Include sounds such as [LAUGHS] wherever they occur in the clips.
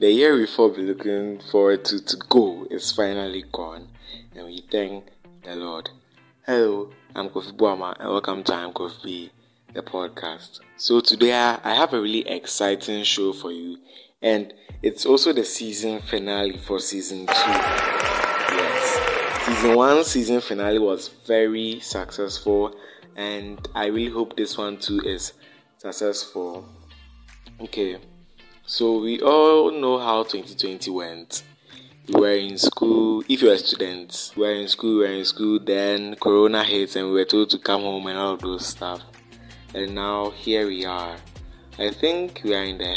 The year we've all been looking forward to to go is finally gone, and we thank the Lord. Hello, I'm Kofi Buama, and welcome to I'm Kofi, the podcast. So today I have a really exciting show for you, and it's also the season finale for season two. Yes, season one season finale was very successful, and I really hope this one too is successful. Okay, so we all know how 2020 went. We were in school, if you are a student, we were in school, we were in school, then Corona hit and we were told to come home and all of those stuff. And now here we are. I think we are in the,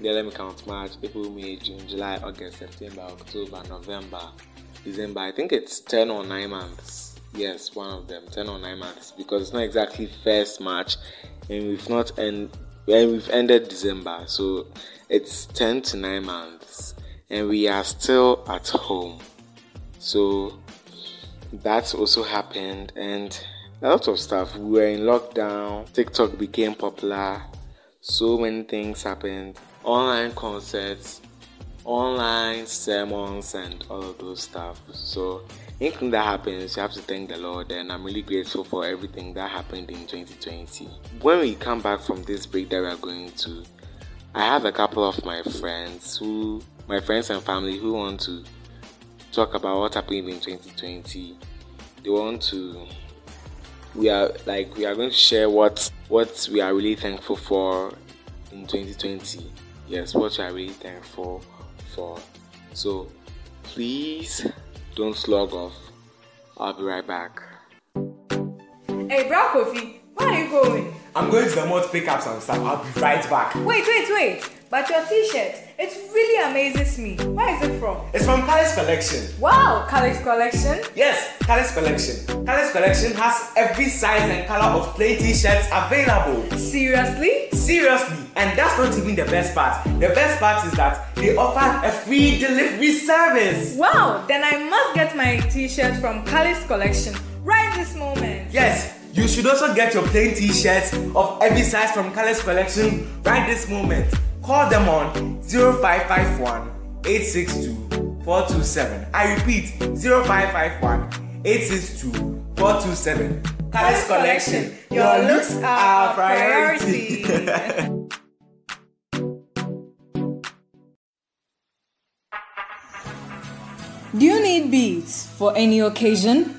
yeah, let me count March, April, May, June, July, August, September, October, November, December. I think it's 10 or 9 months. Yes, one of them, 10 or 9 months, because it's not exactly first March and we've not end and we've ended December, so it's 10 to 9 months, and we are still at home. So that's also happened, and a lot of stuff. We were in lockdown, TikTok became popular, so many things happened, online concerts, online sermons, and all of those stuff. So anything that happens, you have to thank the Lord, and I'm really grateful for everything that happened in 2020. When we come back from this break that we are going to, I have a couple of my friends who, my friends and family, who want to talk about what happened in 2020. They want to, we are like, we are going to share what what we are really thankful for in 2020. Yes, what we are really thankful for. So, please don't slog off. I'll be right back. Hey, Bra Kofi, where are you going? I'm going to the mall to pick up some stuff. I'll be right back. Wait, wait, wait. But your t-shirt, it really amazes me. Where is it from? It's from Calais Collection. Wow, Calais Collection? Yes, Calais Collection. Calais Collection has every size and color of plain t-shirts available. Seriously? Seriously. And that's not even the best part. The best part is that they offer a free delivery service. Wow, then I must get my t-shirt from Calais Collection right this moment. Yes, you should also get your plain t-shirts of every size from Calais Collection right this moment. Call them on 0551 862 427. I repeat 0551 862 427. Calais Collection, your looks are our priority. [LAUGHS] Do you need beads for any occasion?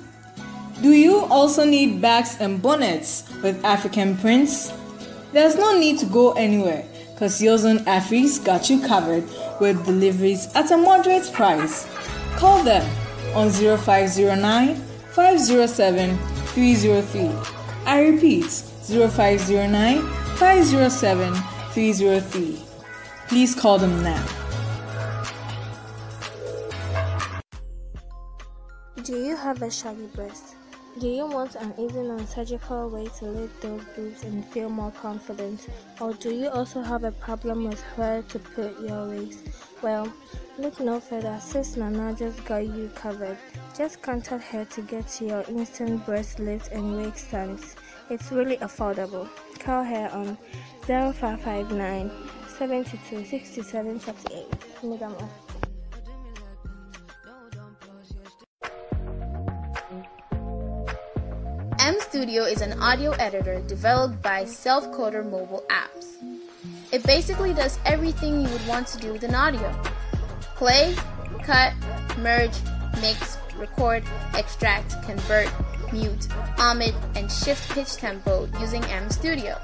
Do you also need bags and bonnets with African prints? There's no need to go anywhere because Yozon Afris got you covered with deliveries at a moderate price. Call them on 0509 507 303. I repeat 0509 507 303. Please call them now. Do you have a shaggy breast? Do you want an easy non-surgical way to lift those boobs and feel more confident? Or do you also have a problem with where to put your waist? Well, look no further, Sis Nana just got you covered. Just contact her to get your instant breast lift and waist stands. It's really affordable. Call her on 0559 72 67 48. Studio is an audio editor developed by Self-Coder Mobile Apps. It basically does everything you would want to do with an audio. Play, cut, merge, mix, record, extract, convert, mute, omit, and shift pitch tempo using M Studio.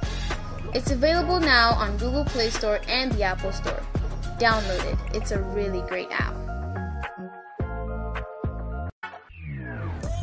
It's available now on Google Play Store and the Apple Store. Download it. It's a really great app.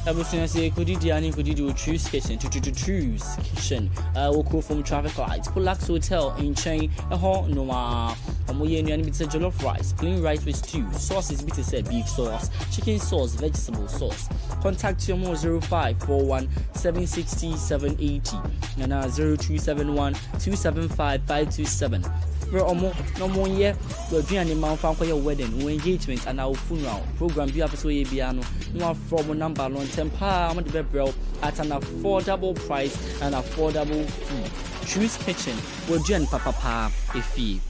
Abusua sɛ kɔdidi a ne nkɔdidi wɔ trees kitchen? Tututu trees kitchen. Uh, wɔkuro from traffic light polax hotel in nkyɛn ɛhɔ noa ɔmoyɛ nnuane bi te sɛ jollof rice plain rice with stew sauces bi te beef sauce chicken sauce vegetable sauce. Contact your more 0541 760 780 and uh, 0271 275 527 frɛ ɔmo na ɔmo nyɛ aduane ma mfa nkɔyɛ wedding wɔ engagement anaa wɔ funeral program. Bi a pɛ sɛ ɔyɛ biara no na wafrɛ ɔmo number no ntɛm paa mode bɛbrɛ wo at an affordable price and affordable fee Chuchu's Kitchen with Jen Papa Ifi.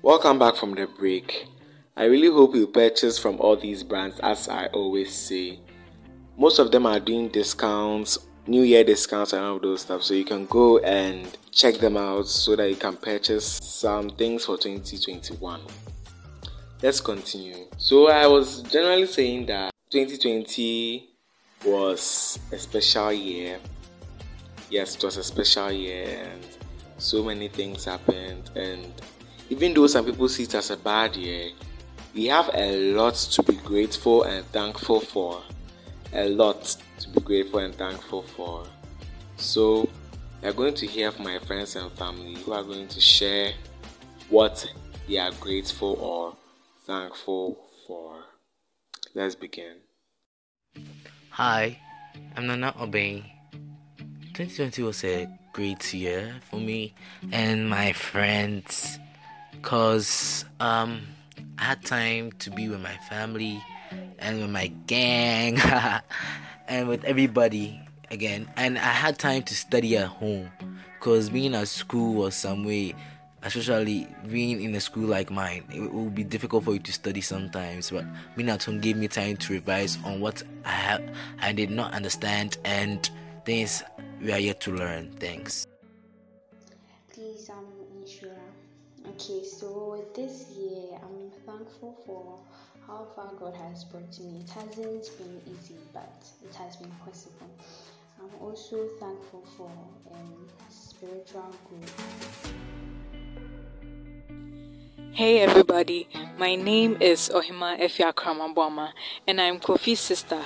Welcome back from the break. I really hope you purchase from all these brands as I always say. Most of them are doing discounts, New Year discounts and all those stuff. So you can go and check them out so that you can purchase some things for 2021. Let's continue. So I was generally saying that 2020 was a special year. Yes, it was a special year and so many things happened and even though some people see it as a bad year, we have a lot to be grateful and thankful for. A lot to be grateful and thankful for. So, we are going to hear from my friends and family who are going to share what they are grateful or thankful for. Let's begin. Hi, I'm Nana Obey. 2020 was a great year for me and my friends because um, I had time to be with my family and with my gang [LAUGHS] and with everybody again. And I had time to study at home because being at school was some way, especially being in a school like mine, it, will be difficult for you to study sometimes. But being at home gave me time to revise on what I have I did not understand and things we are yet to learn. Thanks. Please, I'm Inshura. Okay, so this year I'm thankful for how far God has brought me. It hasn't been easy, but it has been possible. I'm also thankful for um, spiritual growth. Hey everybody, my name is Ohima Efia Kramabwama and I'm Kofi's sister,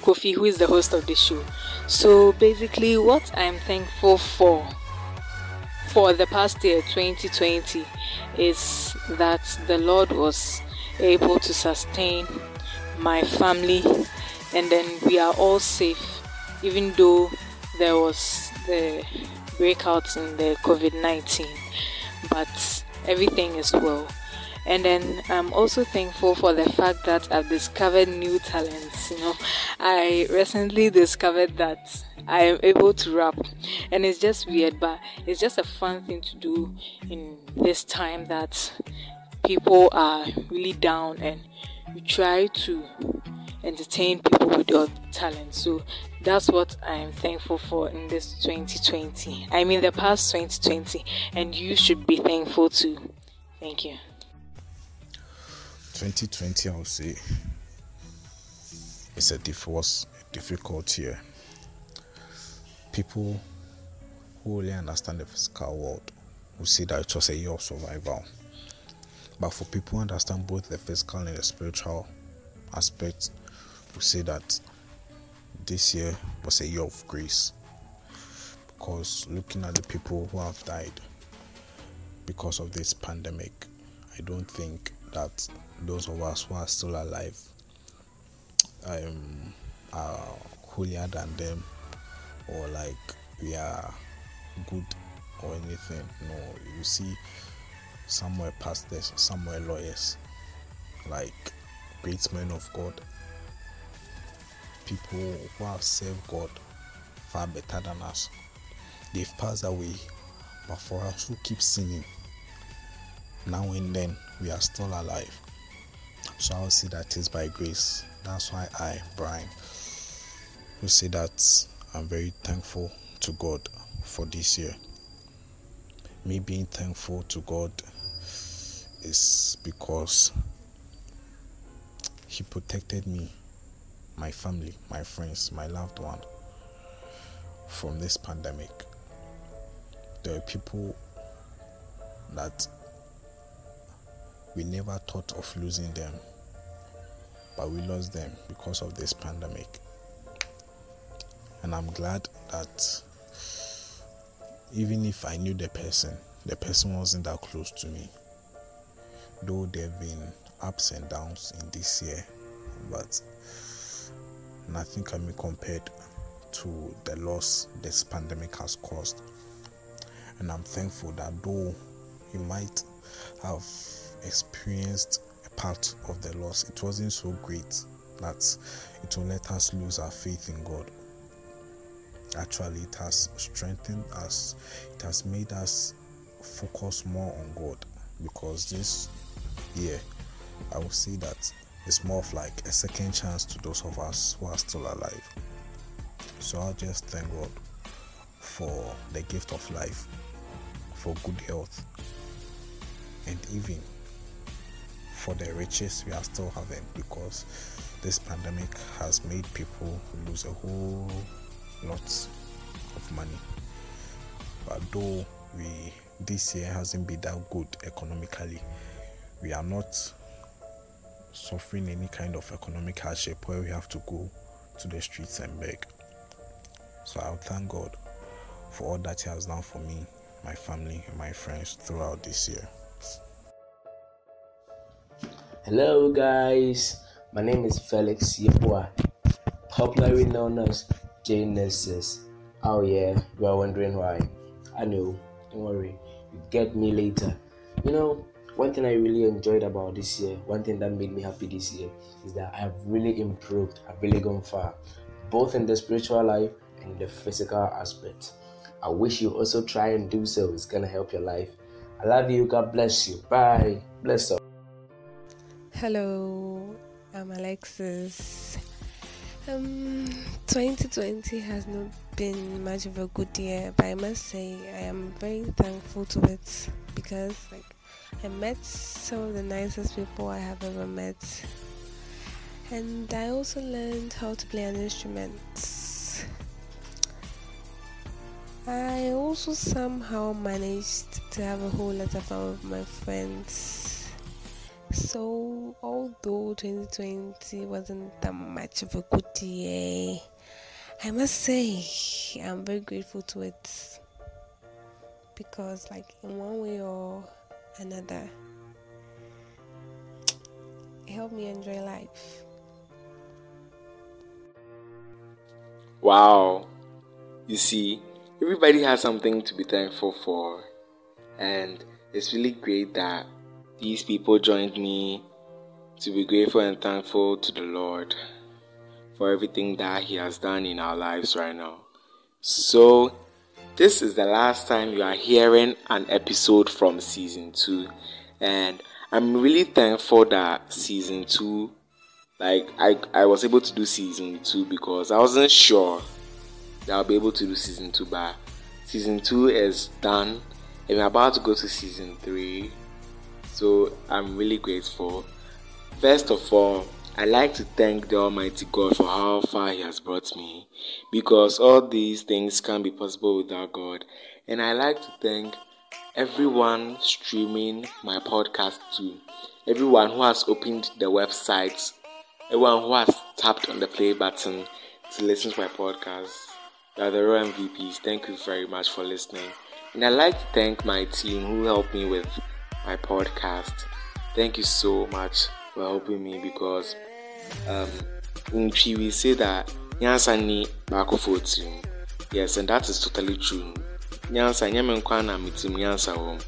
Kofi, who is the host of the show. So basically, what I'm thankful for for the past year 2020 is that the Lord was able to sustain my family and then we are all safe even though there was the breakout in the COVID-19 but everything is well and then I'm also thankful for the fact that I've discovered new talents. You know, I recently discovered that I am able to rap, and it's just weird, but it's just a fun thing to do in this time that people are really down, and you try to entertain people with your talent. So that's what I'm thankful for in this 2020. I mean, the past 2020, and you should be thankful too. Thank you. 2020, I would say, it's a a difficult year. People who really understand the physical world will say that it was a year of survival. But for people who understand both the physical and the spiritual aspects, will say that this year was a year of grace. Because looking at the people who have died because of this pandemic, I don't think that those of us who are still alive um, are holier than them or like we are good or anything. No, you see, somewhere pastors, somewhere lawyers, like great men of God, people who have served God far better than us. They've passed away, but for us who keep singing, now and then we are still alive. So I'll say that is by grace. That's why I, Brian, will say that I'm very thankful to God for this year. Me being thankful to God is because He protected me, my family, my friends, my loved one from this pandemic. There are people that we never thought of losing them, but we lost them because of this pandemic. And I'm glad that even if I knew the person, the person wasn't that close to me. Though there have been ups and downs in this year, but nothing can be compared to the loss this pandemic has caused. And I'm thankful that though you might have experienced a part of the loss, it wasn't so great that it will let us lose our faith in God. actually it has strengthened us it has made us focus more on god because this year i will say that it's more of like a second chance to those of us who are still alive so i just thank god for the gift of life for good health and even for the riches we are still having because this pandemic has made people lose a whole lot of money. But though we this year hasn't been that good economically, we are not suffering any kind of economic hardship where we have to go to the streets and beg. So I'll thank God for all that He has done for me, my family, and my friends throughout this year. Hello, guys. My name is Felix Yepua, popularly known as Genesis. Oh, yeah, you are wondering why. I know, don't worry, you get me later. You know, one thing I really enjoyed about this year, one thing that made me happy this year, is that I've really improved, I've really gone far, both in the spiritual life and the physical aspect. I wish you also try and do so, it's gonna help your life. I love you, God bless you. Bye. Bless up. Hello, I'm Alexis. Um, 2020 has not been much of a good year, but I must say I am very thankful to it because, like, I met some of the nicest people I have ever met, and I also learned how to play an instrument. I also somehow managed to have a whole lot of fun with my friends. So, although 2020 wasn't that much of a good year, I must say I'm very grateful to it. Because, like, in one way or another, Help me enjoy life. Wow. You see, everybody has something to be thankful for, and it's really great that these people joined me to be grateful and thankful to the Lord for everything that He has done in our lives right now. So, this is the last time you are hearing an episode from season 2, and I'm really thankful that season 2 like I, I was able to do season 2 because I wasn't sure that I'll be able to do season 2 but season 2 is done. And we're about to go to season 3 so I'm really grateful. First of all, I like to thank the Almighty God for how far He has brought me because all these things can't be possible without God. And I like to thank everyone streaming my podcast too, everyone who has opened the website, everyone who has tapped on the play button to listen to my podcast. You are the real MVPs. Thank you very much for listening. And I'd like to thank my team who helped me with my podcast. Thank you so much for helping me because um, in Twi we say that nyansa ni baako for. Yes, and that is totally true. Nyansa nyame nkwa na mitim nyansa home.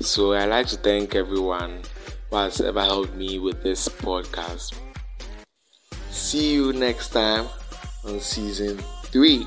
So I like to thank everyone who has ever helped me with this podcast. See you next time on season three.